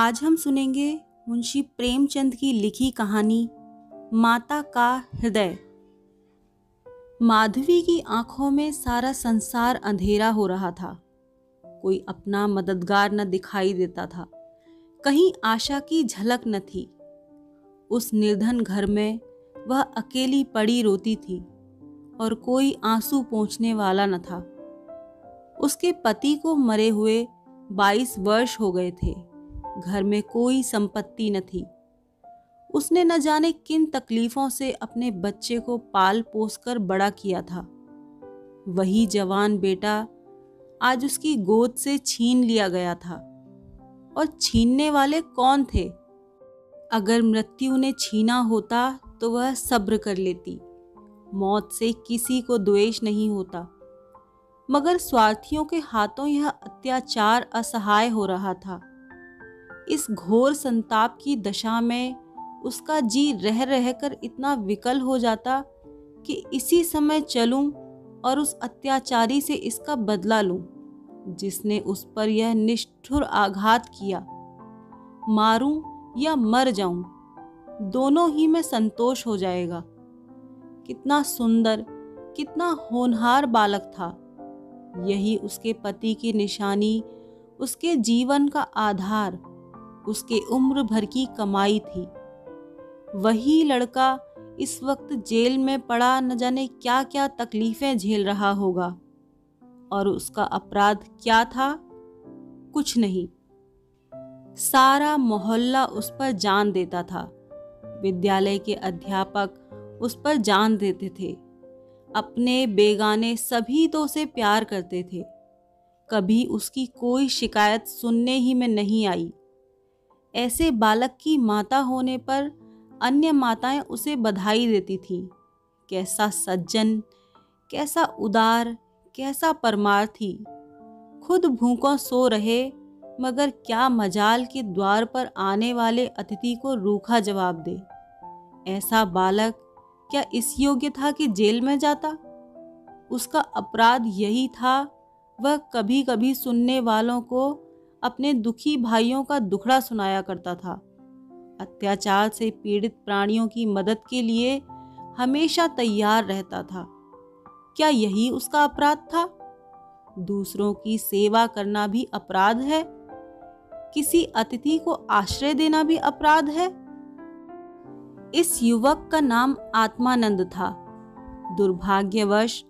आज हम सुनेंगे मुंशी प्रेमचंद की लिखी कहानी, माता का हृदय। माधवी की आँखों में सारा संसार अंधेरा हो रहा था। कोई अपना मददगार न दिखाई देता था। कहीं आशा की झलक न थी। उस निर्धन घर में वह अकेली पड़ी रोती थी और कोई आँसू पहुँचने वाला न था। उसके पति को मरे हुए बाईस वर्ष हो गए थे। घर में कोई संपत्ति न थी। उसने न जाने किन तकलीफों से अपने बच्चे को पाल पोस कर बड़ा किया था। वही जवान बेटा आज उसकी गोद से छीन लिया गया था। और छीनने वाले कौन थे? अगर मृत्यु ने छीना होता तो वह सब्र कर लेती। मौत से किसी को द्वेष नहीं होता। मगर स्वार्थियों के हाथों यह अत्याचार असहाय हो रहा था। इस घोर संताप की दशा में उसका जी रह रह कर इतना विकल हो जाता कि इसी समय चलूँ और उस अत्याचारी से इसका बदला लूँ, जिसने उस पर यह निष्ठुर आघात किया। मारूं या मर जाऊँ, दोनों ही में संतोष हो जाएगा। कितना सुंदर, कितना होनहार बालक था। यही उसके पति की निशानी, उसके जीवन का आधार। उसके उम्र भर की कमाई थी। वही लड़का इस वक्त जेल में पड़ा न जाने क्या क्या तकलीफें झेल रहा होगा। और उसका अपराध क्या था? कुछ नहीं। सारा मोहल्ला उस पर जान देता था। विद्यालय के अध्यापक उस पर जान देते थे। अपने बेगाने सभी तो उसे प्यार करते थे। कभी उसकी कोई शिकायत सुनने ही में नहीं आई। ऐसे बालक की माता होने पर अन्य माताएँ उसे बधाई देती थीं। कैसा सज्जन, कैसा उदार, कैसा परमार्थी। खुद भूखों सो रहे, मगर क्या मजाल के द्वार पर आने वाले अतिथि को रूखा जवाब दे। ऐसा बालक क्या इस योग्य था कि जेल में जाता? उसका अपराध यही था, वह कभी कभी सुनने वालों को अपने दुखी भाइयों का दुखड़ा सुनाया करता था। अत्याचार से पीड़ित प्राणियों की मदद के लिए हमेशा तैयार रहता था। क्या यही उसका अपराध था? दूसरों की सेवा करना भी अपराध है? किसी अतिथि को आश्रय देना भी अपराध है? इस युवक का नाम आत्मानंद था। दुर्भाग्यवश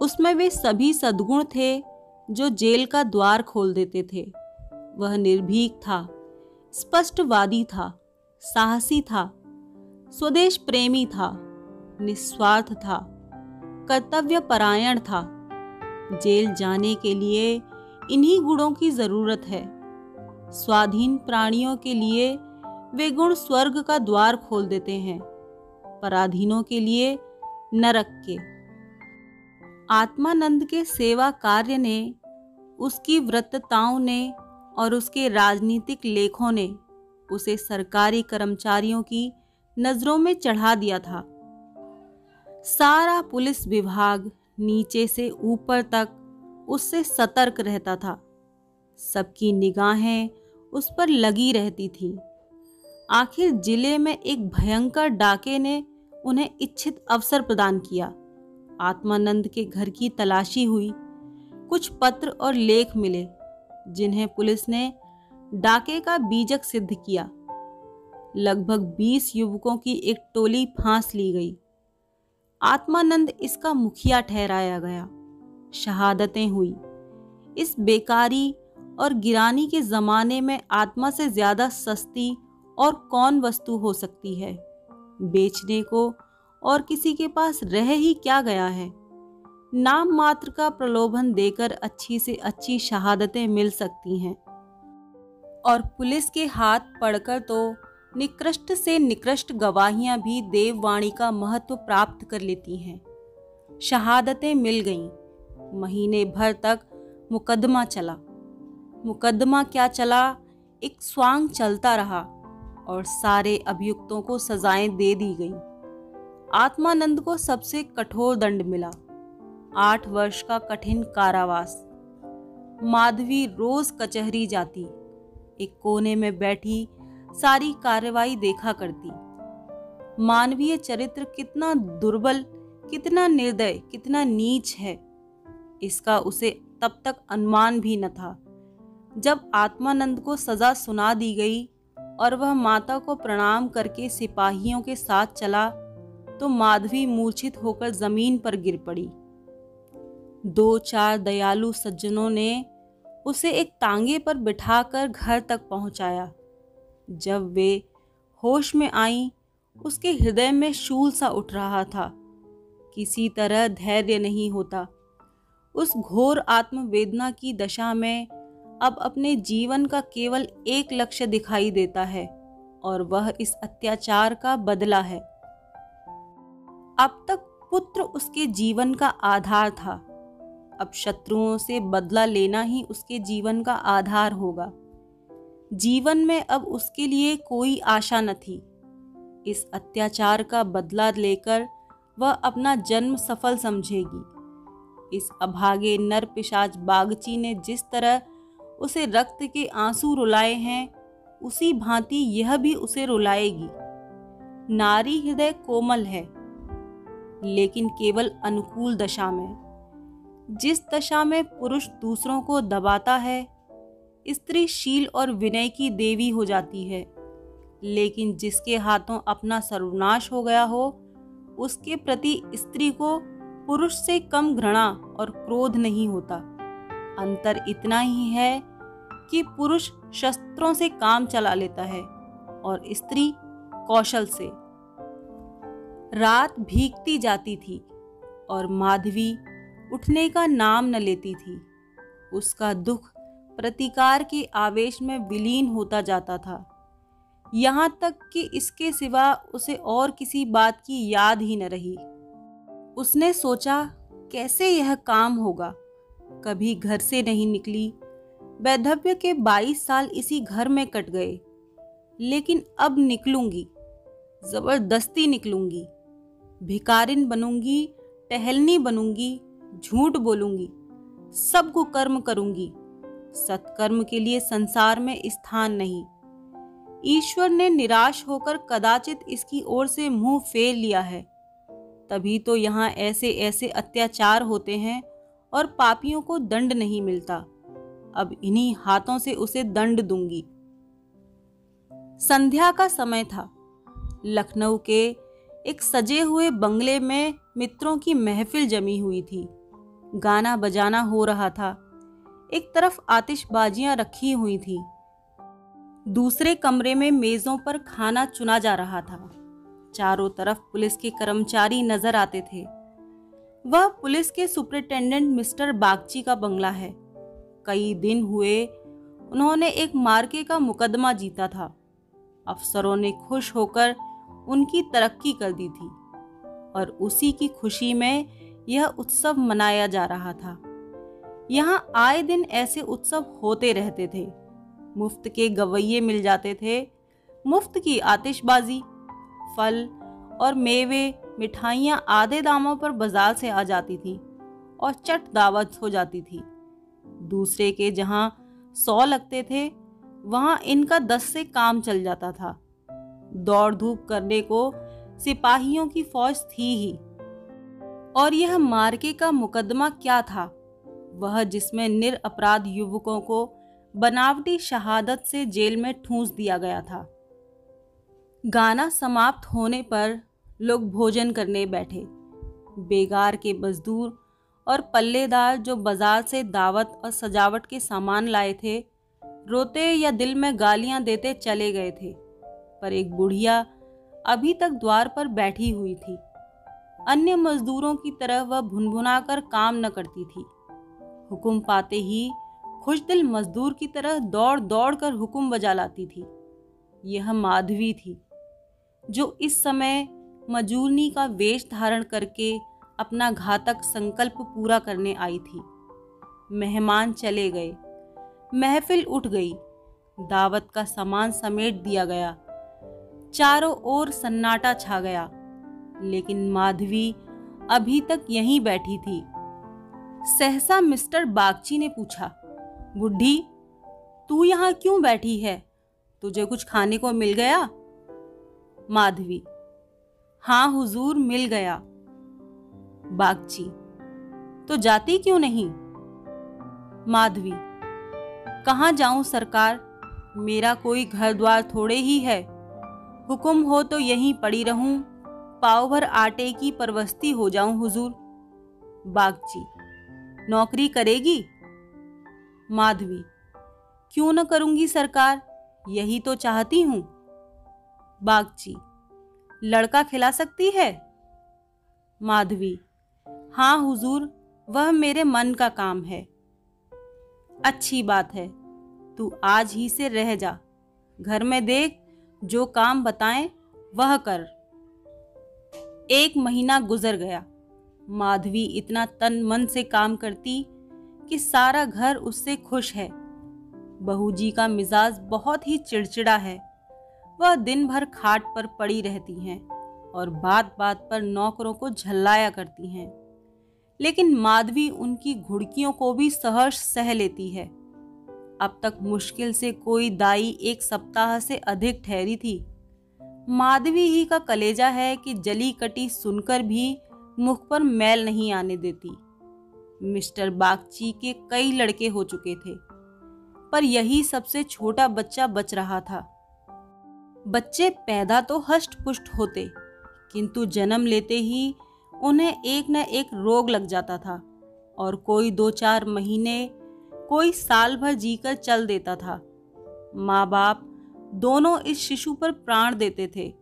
उसमें वे सभी सद्गुण थे जो जेल का द्वार खोल देते थे। वह निर्भीक था, स्पष्टवादी था, साहसी था, स्वदेश प्रेमी था, निस्वार्थ था कर्तव्य परायण था। जेल जाने के लिए इन्हीं गुणों की ज़रूरत है। स्वाधीन प्राणियों के लिए वे गुण स्वर्ग का द्वार खोल देते हैं, पराधीनों के लिए नरक के। आत्मानंद के सेवा कार्य ने, उसकी व्रतताओं ने और उसके राजनीतिक लेखों ने उसे सरकारी कर्मचारियों की नज़रों में चढ़ा दिया था। सारा पुलिस विभाग नीचे से ऊपर तक उससे सतर्क रहता था। सबकी निगाहें उस पर लगी रहती थीं। आखिर ज़िले में एक भयंकर डाके ने उन्हें इच्छित अवसर प्रदान किया। आत्मानंद के घर की तलाशी हुई। कुछ पत्र और लेख मिले। जिन्हें पुलिस ने डाके का बीजक सिद्ध किया। लगभग 20 युवकों की एक टोली फांस ली गई। आत्मानंद इसका मुखिया ठहराया गया। शहादतें हुई। इस बेकारी और गिरानी के जमाने में आत्मा से ज़्यादा सस्ती और कौन वस्तु हो सकती है? बेचने को और किसी के पास रह ही क्या गया है? नाम मात्र का प्रलोभन देकर अच्छी से अच्छी शहादतें मिल सकती हैं। और पुलिस के हाथ पड़कर तो निकृष्ट से निकृष्ट गवाहियाँ भी देववाणी का महत्व प्राप्त कर लेती हैं। शहादतें मिल गईं। महीने भर तक मुकदमा चला। मुकदमा क्या चला? एक स्वांग चलता रहा और सारे अभियुक्तों को सजाएँ दे दी गईं। आत्मानंद को सबसे कठोर दंड मिला। आठ वर्ष का कठिन कारावास। माधवी रोज कचहरी जाती, एक कोने में बैठी, सारी कार्रवाई देखा करती। मानवीय चरित्र कितना दुर्बल, कितना निर्दय, कितना नीच है। इसका उसे तब तक अनुमान भी न था, जब आत्मानंद को सजा सुना दी गई और वह माता को प्रणाम करके सिपाहियों के साथ चला तो माधवी मूर्छित होकर ज़मीन पर गिर पड़ी। दो चार दयालु सज्जनों ने उसे एक तांगे पर बिठाकर घर तक पहुँचाया। जब वे होश में आई, उसके हृदय में शूल सा उठ रहा था। किसी तरह धैर्य नहीं होता। उस घोर आत्मवेदना की दशा में अब अपने जीवन का केवल एक लक्ष्य दिखाई देता है, और वह इस अत्याचार का बदला है। अब तक पुत्र उसके जीवन का आधार था। अब शत्रुओं से बदला लेना ही उसके जीवन का आधार होगा। जीवन में अब उसके लिए कोई आशा न थी। इस अत्याचार का बदला लेकर वह अपना जन्म सफल समझेगी। इस अभागे नर पिशाच बागची ने जिस तरह उसे रक्त के आँसू रुलाए हैं, उसी भांति यह भी उसे रुलाएगी। नारी हृदय कोमल है, लेकिन केवल अनुकूल दशा में। जिस दशा में पुरुष दूसरों को दबाता है, स्त्री शील और विनय की देवी हो जाती है। लेकिन जिसके हाथों अपना सर्वनाश हो गया हो, उसके प्रति स्त्री को पुरुष से कम घृणा और क्रोध नहीं होता। अंतर इतना ही है कि पुरुष शस्त्रों से काम चला लेता है और स्त्री कौशल से। रात भीगती जाती थी और माधवी उठने का नाम न लेती थी। उसका दुख प्रतिकार के आवेश में विलीन होता जाता था। यहाँ तक कि इसके सिवा उसे और किसी बात की याद ही न रही। उसने सोचा, कैसे यह काम होगा? कभी घर से नहीं निकली। वैधव्य के 22 साल इसी घर में कट गए। लेकिन अब निकलूँगी। ज़बरदस्ती निकलूँगी। भिकारिन बनूँगी, टहलनी बनूँगी झूठ बोलूँगी, सबको कर्म करूँगी। सत्कर्म के लिए संसार में स्थान नहीं। ईश्वर ने निराश होकर कदाचित इसकी ओर से मुँह फेर लिया है। तभी तो यहाँ ऐसे ऐसे अत्याचार होते हैं और पापियों को दंड नहीं मिलता। अब इन्हीं हाथों से उसे दंड दूँगी। संध्या का समय था। लखनऊ के एक सजे हुए बंगले में मित्रों की महफिल जमी हुई थी। गाना बजाना हो रहा था। एक तरफ़ आतिशबाजियाँ रखी हुई थी। दूसरे कमरे में मेजों पर खाना चुना जा रहा था। चारों तरफ़ पुलिस के कर्मचारी नज़र आते थे। वह पुलिस के सुपरिटेंडेंट मिस्टर बागची का बंगला है। कई दिन हुए, उन्होंने एक मार्के का मुकदमा जीता था। अफसरों ने खुश होकर उनकी तरक्की कर दी थी। और उसी की खुशी में यह उत्सव मनाया जा रहा था। यहाँ आए दिन ऐसे उत्सव होते रहते थे। मुफ़्त के गवैये मिल जाते थे, मुफ़्त की आतिशबाजी, फल और मेवे, मिठाइयाँ आधे दामों पर बाज़ार से आ जाती थी और चट दावत हो जाती थी। दूसरे के जहाँ सौ लगते थे, वहाँ इनका दस से काम चल जाता था। दौड़ धूप करने को सिपाहियों की फौज थी ही। और यह मार्के का मुकदमा क्या था? वह जिसमें निर अपराध युवकों को बनावटी शहादत से जेल में ठूंस दिया गया था। गाना समाप्त होने पर लोग भोजन करने बैठे। बेगार के मजदूर और पल्लेदार जो बाज़ार से दावत और सजावट के सामान लाए थे, रोते या दिल में गालियाँ देते चले गए थे, पर एक बुढ़िया अभी तक द्वार पर बैठी हुई थी। अन्य मजदूरों की तरह वह भुनभुना कर काम न करती थी। हुक्म पाते ही खुशदिल मजदूर की तरह दौड़ दौड़ कर हुक्म बजा लाती थी। यह माधवी थी, जो इस समय मजूरनी का वेश धारण करके अपना घातक संकल्प पूरा करने आई थी। मेहमान चले गए। महफिल उठ गई। दावत का सामान समेट दिया गया। चारों ओर सन्नाटा छा गया। लेकिन माधवी अभी तक यहीं बैठी थी। सहसा मिस्टर बागची ने पूछा, बुढ़ी, तू यहाँ क्यों बैठी है? तुझे कुछ खाने को मिल गया? माधवी हाँ हुजूर, मिल गया। बागची तो जाती क्यों नहीं? माधवी, कहाँ जाऊँ सरकार? मेरा कोई घर द्वार थोड़े ही है। हुक्म हो तो यहीं पड़ी रहूँ। पाव भर आटे की परवस्ती हो जाऊँ हुजूर। बागची, नौकरी करेगी? माधवी, क्यों न करूँगी सरकार? यही तो चाहती हूँ। बागची, लड़का खिला सकती है? माधवी हाँ हुजूर, वह मेरे मन का काम है। अच्छी बात है, तू आज ही से रह जा। घर में देख, जो काम बताएँ, वह कर। एक महीना गुजर गया। माधवी इतना तन मन से काम करती कि सारा घर उससे खुश है। बहू जी का मिजाज बहुत ही चिड़चिड़ा है। वह दिन भर खाट पर पड़ी रहती हैं और बात बात पर नौकरों को झल्लाया करती हैं। लेकिन माधवी उनकी घुड़कियों को भी सहर्ष सह लेती है। अब तक मुश्किल से कोई दाई एक सप्ताह से अधिक ठहरी थी। माधवी ही का कलेजा है कि जली कटी सुनकर भी मुख पर मैल नहीं आने देती। मिस्टर बागची के कई लड़के हो चुके थे, पर यही सबसे छोटा बच्चा बच रहा था। बच्चे पैदा तो हष्ट पुष्ट होते, किंतु जन्म लेते ही उन्हें एक न एक रोग लग जाता था और कोई दो चार महीने, कोई साल भर जीकर चल देता था। माँ बाप दोनों इस शिशु पर प्राण देते थे।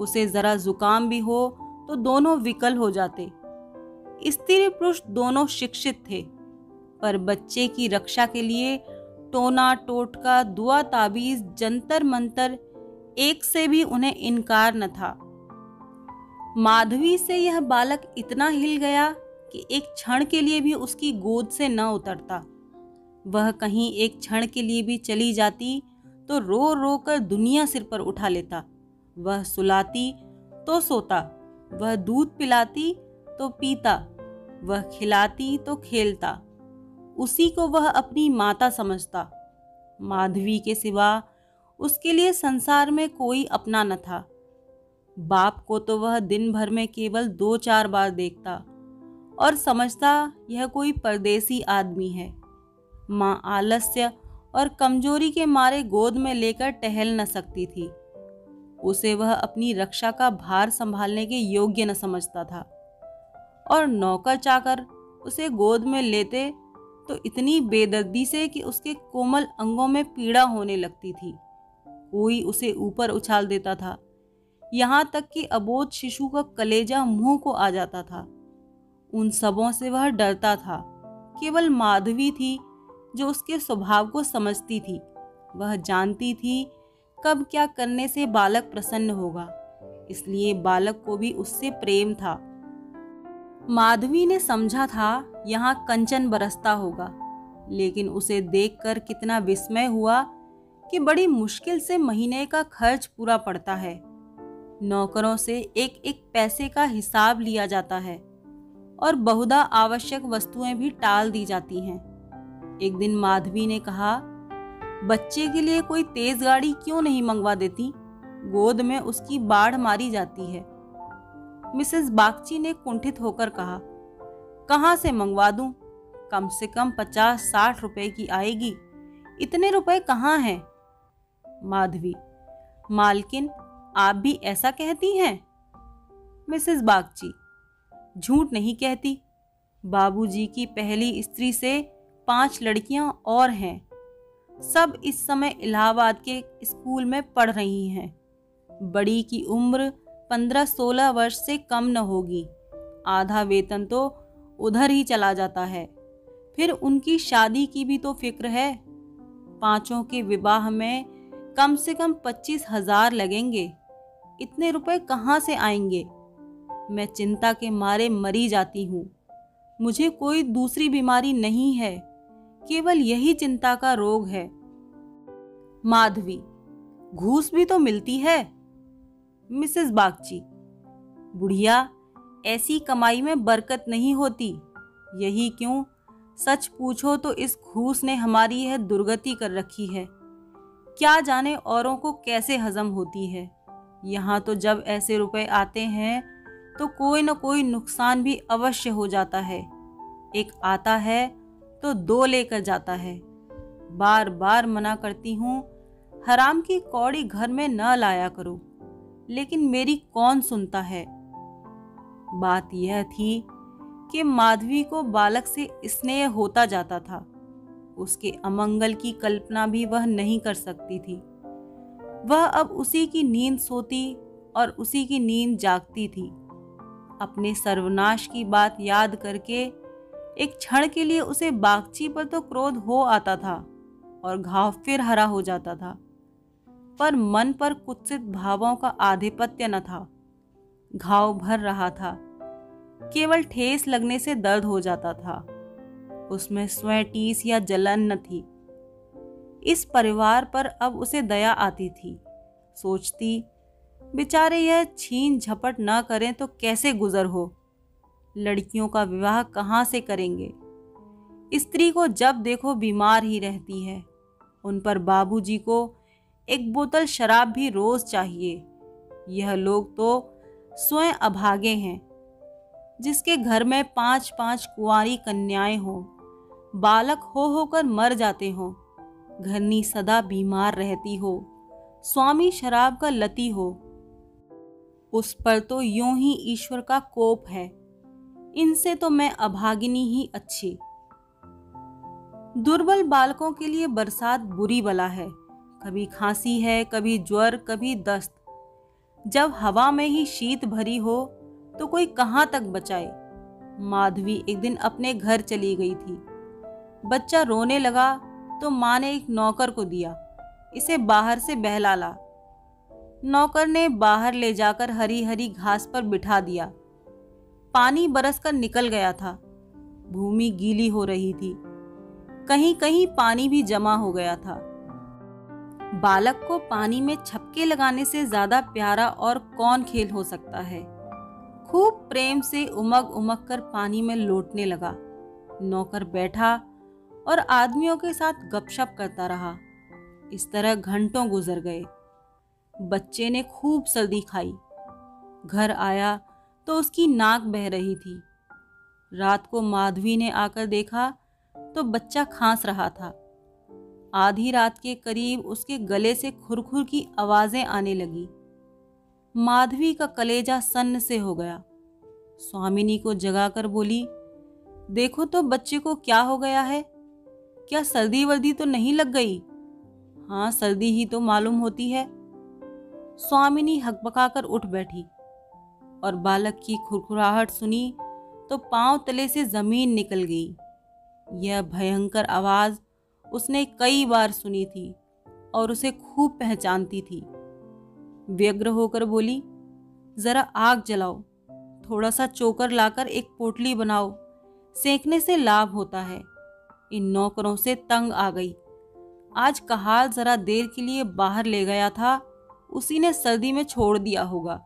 उसे जरा जुकाम भी हो तो दोनों विकल हो जाते। स्त्री पुरुष दोनों शिक्षित थे, पर बच्चे की रक्षा के लिए टोना टोटका दुआ ताबीज जंतर मंतर एक से भी उन्हें इनकार न था। माधवी से यह बालक इतना हिल गया कि एक क्षण के लिए भी उसकी गोद से न उतरता। वह कहीं एक क्षण के लिए भी चली जाती तो रो रो कर दुनिया सिर पर उठा लेता। वह सुलाती तो सोता, वह दूध पिलाती तो पीता, वह खिलाती तो खेलता। उसी को वह अपनी माता समझता। माधवी के सिवा उसके लिए संसार में कोई अपना न था। बाप को तो वह दिन भर में केवल दो चार बार देखता और समझता, यह कोई परदेसी आदमी है। माँ आलस्य और कमज़ोरी के मारे गोद में लेकर टहल न सकती थी। उसे वह अपनी रक्षा का भार संभालने के योग्य न समझता था। और नौकर चाकर उसे गोद में लेते तो इतनी बेदर्दी से कि उसके कोमल अंगों में पीड़ा होने लगती थी। कोई उसे ऊपर उछाल देता था। यहाँ तक कि अबोध शिशु का कलेजा मुँह को आ जाता था। उन सबों से वह डरता था। केवल माधवी थी जो उसके स्वभाव को समझती थी। वह जानती थी, कब क्या करने से बालक प्रसन्न होगा, इसलिए बालक को भी उससे प्रेम था। माधवी ने समझा था, यहाँ कंचन बरसता होगा, लेकिन उसे देखकर कितना विस्मय हुआ कि बड़ी मुश्किल से महीने का खर्च पूरा पड़ता है। नौकरों से एक एक पैसे का हिसाब लिया जाता है, और बहुधा आवश्यक वस्तुएँ भी टाल दी जाती हैं। एक दिन माधवी ने कहा, बच्चे के लिए कोई तेज गाड़ी क्यों नहीं मंगवा देती? गोद में उसकी बाढ़ मारी जाती है। मिसेस बागची ने कुंठित होकर कहा, कहाँ से मंगवा दूँ? कम से कम पचास साठ रुपए की आएगी। इतने रुपए कहाँ हैं? माधवी, मालकिन, आप भी ऐसा कहती हैं? मिसेस बागची, झूठ नहीं कहती। बाबूजी की पहली स्त्री से पाँच लड़कियाँ और हैं। सब इस समय इलाहाबाद के स्कूल में पढ़ रही हैं। बड़ी की उम्र पंद्रह सोलह वर्ष से कम न होगी। आधा वेतन तो उधर ही चला जाता है। फिर उनकी शादी की भी तो फ़िक्र है। पाँचों के विवाह में कम से कम पच्चीस हज़ार लगेंगे। इतने रुपए कहाँ से आएँगे? मैं चिंता के मारे मरी जाती हूँ। मुझे कोई दूसरी बीमारी नहीं है। केवल यही चिंता का रोग है। माधवी, घूस भी तो मिलती है। मिसेस बागची, बुढ़िया, ऐसी कमाई में बरकत नहीं होती। यही क्यों? सच पूछो तो इस घूस ने हमारी यह दुर्गति कर रखी है। क्या जाने औरों को कैसे हजम होती है। यहाँ तो जब ऐसे रुपए आते हैं तो कोई न कोई नुकसान भी अवश्य हो जाता है। एक आता है तो दो लेकर जाता है। बार बार मना करती हूँ, हराम की कौड़ी घर में न लाया करो, लेकिन मेरी कौन सुनता है? बात यह थी कि माधवी को बालक से स्नेह होता जाता था। उसके अमंगल की कल्पना भी वह नहीं कर सकती थी। वह अब उसी की नींद सोती और उसी की नींद जागती थी। अपने सर्वनाश की बात याद करके एक क्षण के लिए उसे बागची पर तो क्रोध हो आता था और घाव फिर हरा हो जाता था। पर मन पर कुत्सित भावों का आधिपत्य न था। घाव भर रहा था। केवल ठेस लगने से दर्द हो जाता था। उसमें स्वयं टीस या जलन न थी। इस परिवार पर अब उसे दया आती थी। सोचती, बेचारे यह छीन झपट न करें तो कैसे गुजर हो? लड़कियों का विवाह कहाँ से करेंगे? स्त्री को जब देखो बीमार ही रहती है। उन पर बाबूजी को एक बोतल शराब भी रोज चाहिए। यह लोग तो स्वयं अभागे हैं। जिसके घर में पाँच पाँच कुंवारी कन्याएँ हो, बालक हो होकर मर जाते हो, घरनी सदा बीमार रहती हो, स्वामी शराब का लती हो। उस पर तो यूँ ही ईश्वर का कोप है। इनसे तो मैं अभागिनी ही अच्छी। दुर्बल बालकों के लिए बरसात बुरी बला है। कभी खांसी है, कभी ज्वर, कभी दस्त। जब हवा में ही शीत भरी हो तो कोई कहाँ तक बचाए? माधवी एक दिन अपने घर चली गई थी। बच्चा रोने लगा तो माँ ने एक नौकर को दिया। इसे बाहर से बहला ला। नौकर ने बाहर ले जाकर हरी हरी घास पर बिठा दिया। पानी बरस कर निकल गया था। भूमि गीली हो रही थी। कहीं कहीं पानी भी जमा हो गया था। बालक को पानी में छपके लगाने से ज़्यादा प्यारा और कौन खेल हो सकता है? खूब प्रेम से उमग उमग कर पानी में लौटने लगा। नौकर बैठा और आदमियों के साथ गपशप करता रहा। इस तरह घंटों गुजर गए। बच्चे ने खूब सर्दी खाई। घर आया तो उसकी नाक बह रही थी। रात को माधवी ने आकर देखा तो बच्चा खांस रहा था। आधी रात के करीब उसके गले से खुरखुर की आवाज़ें आने लगी। माधवी का कलेजा सन्न से हो गया। स्वामिनी को जगाकर बोली, देखो तो बच्चे को क्या हो गया है? क्या सर्दी वर्दी तो नहीं लग गई? हाँ सर्दी ही तो मालूम होती है। स्वामिनी हकबकाकर उठ बैठी। और बालक की खुरखुराहट सुनी तो पाँव तले से ज़मीन निकल गई। यह भयंकर आवाज़ उसने कई बार सुनी थी और उसे खूब पहचानती थी। व्यग्र होकर बोली, जरा आग जलाओ, थोड़ा सा चोकर लाकर एक पोटली बनाओ, सेकने से लाभ होता है। इन नौकरों से तंग आ गई। आज कहाल जरा देर के लिए बाहर ले गया था, उसी ने सर्दी में छोड़ दिया होगा।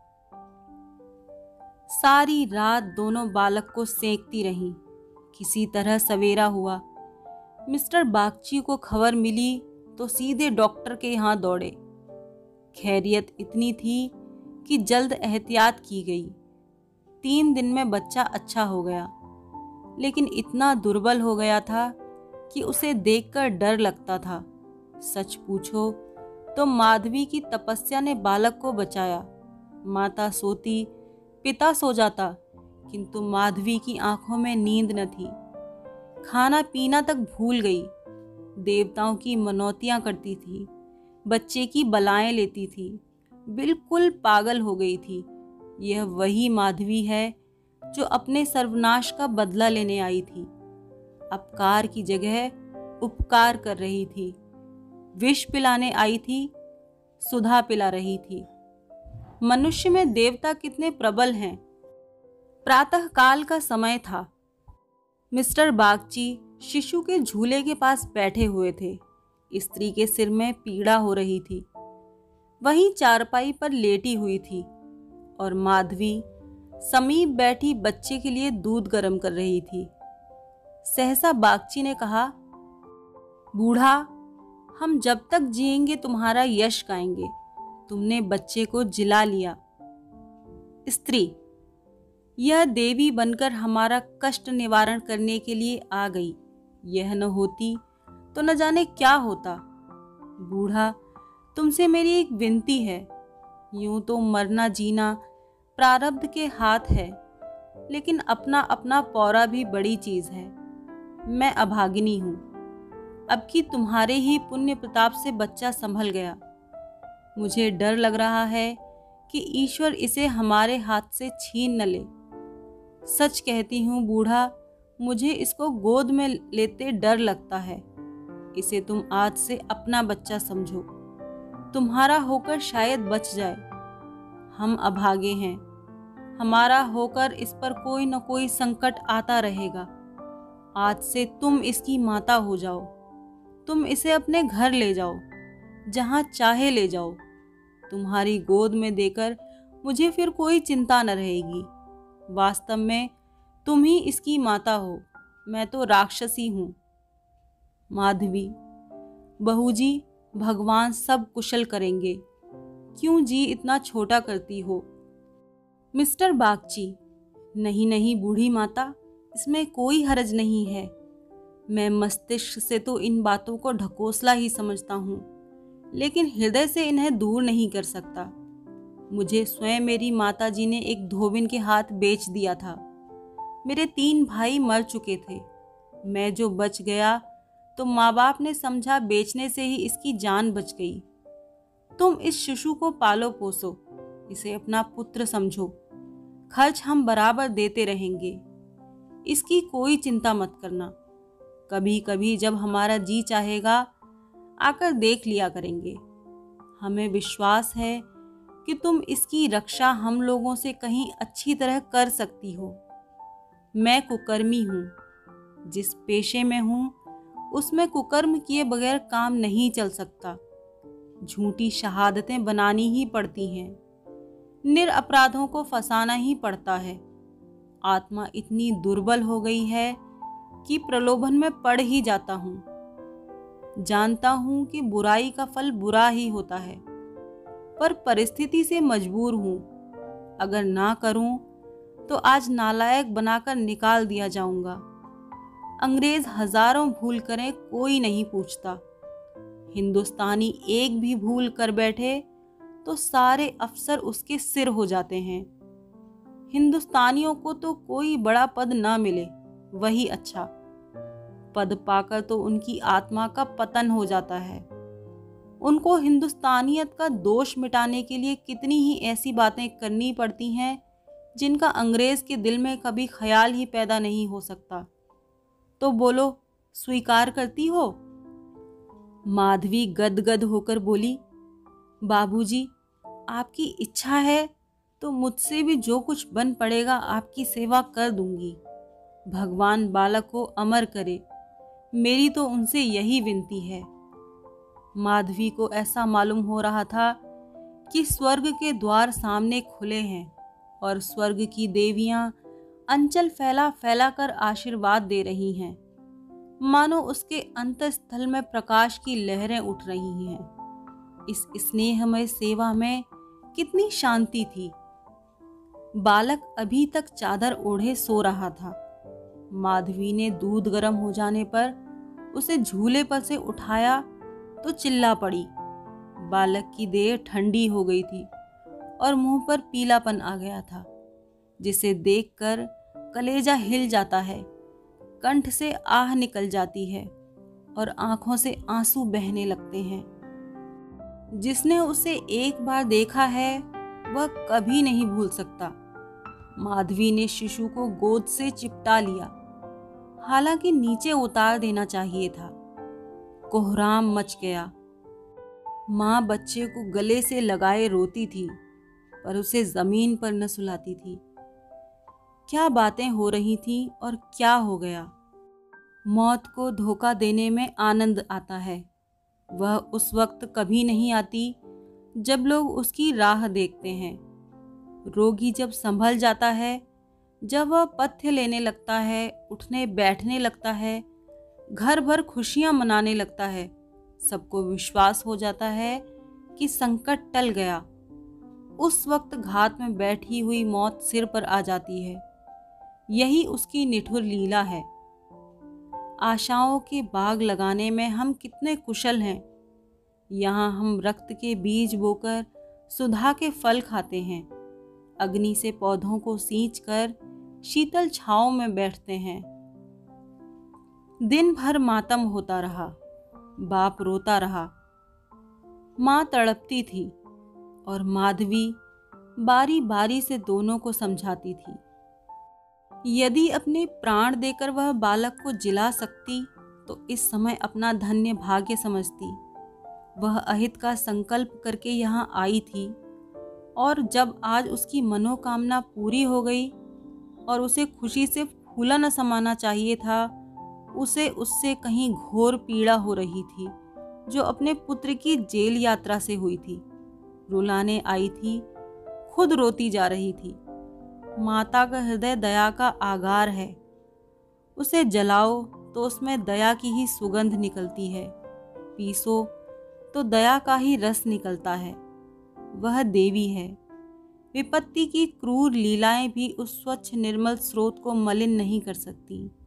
सारी रात दोनों बालक को सेंकती रहीं। किसी तरह सवेरा हुआ। मिस्टर बागची को खबर मिली तो सीधे डॉक्टर के यहाँ दौड़े। खैरियत इतनी थी कि जल्द एहतियात की गई। तीन दिन में बच्चा अच्छा हो गया। लेकिन इतना दुर्बल हो गया था कि उसे देखकर डर लगता था। सच पूछो तो माधवी की तपस्या ने बालक को बचाया। माता सोती पिता सो जाता, किंतु माधवी की आँखों में नींद न थी। खाना पीना तक भूल गई। देवताओं की मनौतियाँ करती थी, बच्चे की बलाएँ लेती थी, बिल्कुल पागल हो गई थी। यह वही माधवी है, जो अपने सर्वनाश का बदला लेने आई थी। अपकार की जगह उपकार कर रही थी। विष पिलाने आई थी, सुधा पिला रही थी। मनुष्य में देवता कितने प्रबल हैं। प्रातः काल का समय था। मिस्टर बागची शिशु के झूले के पास बैठे हुए थे। स्त्री के सिर में पीड़ा हो रही थी। वहीं चारपाई पर लेटी हुई थी और माधवी समीप बैठी बच्चे के लिए दूध गर्म कर रही थी। सहसा बागची ने कहा, बूढ़ा, हम जब तक जिएँगे, तुम्हारा यश गाएँगे। तुमने बच्चे को जिला लिया। स्त्री, यह देवी बनकर हमारा कष्ट निवारण करने के लिए आ गई। यह न होती तो न जाने क्या होता। बूढ़ा, तुमसे मेरी एक विनती है। यूँ तो मरना जीना प्रारब्ध के हाथ है, लेकिन अपना अपना पौरा भी बड़ी चीज़ है। मैं अभागिनी हूँ। अब कि तुम्हारे ही पुण्य प्रताप से बच्चा संभल गया। मुझे डर लग रहा है कि ईश्वर इसे हमारे हाथ से छीन न ले। सच कहती हूँ, बूढ़ा, मुझे इसको गोद में लेते डर लगता है। इसे तुम आज से अपना बच्चा समझो। तुम्हारा होकर शायद बच जाए। हम अभागे हैं। हमारा होकर इस पर कोई न कोई संकट आता रहेगा। आज से तुम इसकी माता हो जाओ। तुम इसे अपने घर ले जाओ। जहाँ चाहे ले जाओ। तुम्हारी गोद में देकर मुझे फिर कोई चिंता न रहेगी। वास्तव में तुम ही इसकी माता हो। मैं तो राक्षसी हूँ। माधवी बहू जी भगवान सब कुशल करेंगे। क्यों जी इतना छोटा करती हो? मिस्टर बागची, नहीं नहीं, बूढ़ी माता, इसमें कोई हरज नहीं है। मैं मस्तिष्क से तो इन बातों को ढकोसला ही समझता हूँ। लेकिन हृदय से इन्हें दूर नहीं कर सकता। मुझे स्वयं मेरी माता जी ने एक धोबिन के हाथ बेच दिया था। मेरे तीन भाई मर चुके थे। मैं जो बच गया तो माँ बाप ने समझा बेचने से ही इसकी जान बच गई। तुम इस शिशु को पालो पोसो इसे अपना पुत्र समझो। खर्च हम बराबर देते रहेंगे। इसकी कोई चिंता मत करना। कभी कभी जब हमारा जी चाहेगा आकर देख लिया करेंगे। हमें विश्वास है कि तुम इसकी रक्षा हम लोगों से कहीं अच्छी तरह कर सकती हो। मैं कुकर्मी हूँ। जिस पेशे में हूँ, उसमें कुकर्म किए बगैर काम नहीं चल सकता। झूठी शहादतें बनानी ही पड़ती हैं। निर अपराधों को फंसाना ही पड़ता है। आत्मा इतनी दुर्बल हो गई है कि प्रलोभन में पड़ ही जाता हूँ। जानता हूँ कि बुराई का फल बुरा ही होता है, पर परिस्थिति से मजबूर हूँ। अगर ना करूँ तो आज नालायक बनाकर निकाल दिया जाऊँगा। अंग्रेज़ हज़ारों भूल करें, कोई नहीं पूछता। हिंदुस्तानी एक भी भूल कर बैठे तो सारे अफसर उसके सिर हो जाते हैं। हिंदुस्तानियों को तो कोई बड़ा पद ना मिले, वही अच्छा। पद पाकर तो उनकी आत्मा का पतन हो जाता है। उनको हिंदुस्तानियत का दोष मिटाने के लिए कितनी ही ऐसी बातें करनी पड़ती हैं, जिनका अंग्रेज़ के दिल में कभी ख्याल ही पैदा नहीं हो सकता। तो बोलो, स्वीकार करती हो? माधवी गदगद होकर बोली, बाबूजी, आपकी इच्छा है तो मुझसे भी जो कुछ बन पड़ेगा आपकी सेवा कर दूँगी। भगवान बालक को अमर करे। मेरी तो उनसे यही विनती है। माधवी को ऐसा मालूम हो रहा था कि स्वर्ग के द्वार सामने खुले हैं और स्वर्ग की देवियाँ अंचल फैला फैला कर आशीर्वाद दे रही हैं। मानो उसके अंतस्थल में प्रकाश की लहरें उठ रही हैं। इस स्नेहमय सेवा में कितनी शांति थी। बालक अभी तक चादर ओढ़े सो रहा था। माधवी ने दूध गर्म हो जाने पर उसे झूले पर से उठाया तो चिल्ला पड़ी। बालक की देह ठंडी हो गई थी और मुँह पर पीलापन आ गया था, जिसे देखकर कलेजा हिल जाता है, कंठ से आह निकल जाती है और आँखों से आँसू बहने लगते हैं। जिसने उसे एक बार देखा है, वह कभी नहीं भूल सकता। माधवी ने शिशु को गोद से चिपटा लिया। हालाँकि नीचे उतार देना चाहिए था। कोहराम मच गया। माँ बच्चे को गले से लगाए रोती थी, पर उसे ज़मीन पर न सुलाती थी। क्या बातें हो रही थी और क्या हो गया? मौत को धोखा देने में आनंद आता है। वह उस वक्त कभी नहीं आती जब लोग उसकी राह देखते हैं। रोगी जब संभल जाता है जब वह पथ्य लेने लगता है, उठने बैठने लगता है, घर भर खुशियाँ मनाने लगता है, सबको विश्वास हो जाता है कि संकट टल गया। उस वक्त घात में बैठी हुई मौत सिर पर आ जाती है। यही उसकी निठुर लीला है। आशाओं के बाग लगाने में हम कितने कुशल हैं। यहाँ हम रक्त के बीज बोकर सुधा के फल खाते हैं। अग्नि से पौधों को सींच कर शीतल छाओ में बैठते हैं। दिन भर मातम होता रहा, बाप रोता रहा। माँ तड़पती थी और माधवी बारी बारी से दोनों को समझाती थी। यदि अपने प्राण देकर वह बालक को जिला सकती तो इस समय अपना धन्य भाग्य समझती। वह अहित का संकल्प करके यहाँ आई थी और जब आज उसकी मनोकामना पूरी हो गई और उसे खुशी से फूला न समाना चाहिए था। उसे उससे कहीं घोर पीड़ा हो रही थी, जो अपने पुत्र की जेल यात्रा से हुई थी। रुलाने आई थी, खुद रोती जा रही थी। माता का हृदय दया का आगार है। उसे जलाओ तो उसमें दया की ही सुगंध निकलती है। पीसो तो दया का ही रस निकलता है। वह देवी है। विपत्ति की क्रूर लीलाएँ भी उस स्वच्छ निर्मल स्रोत को मलिन नहीं कर सकती।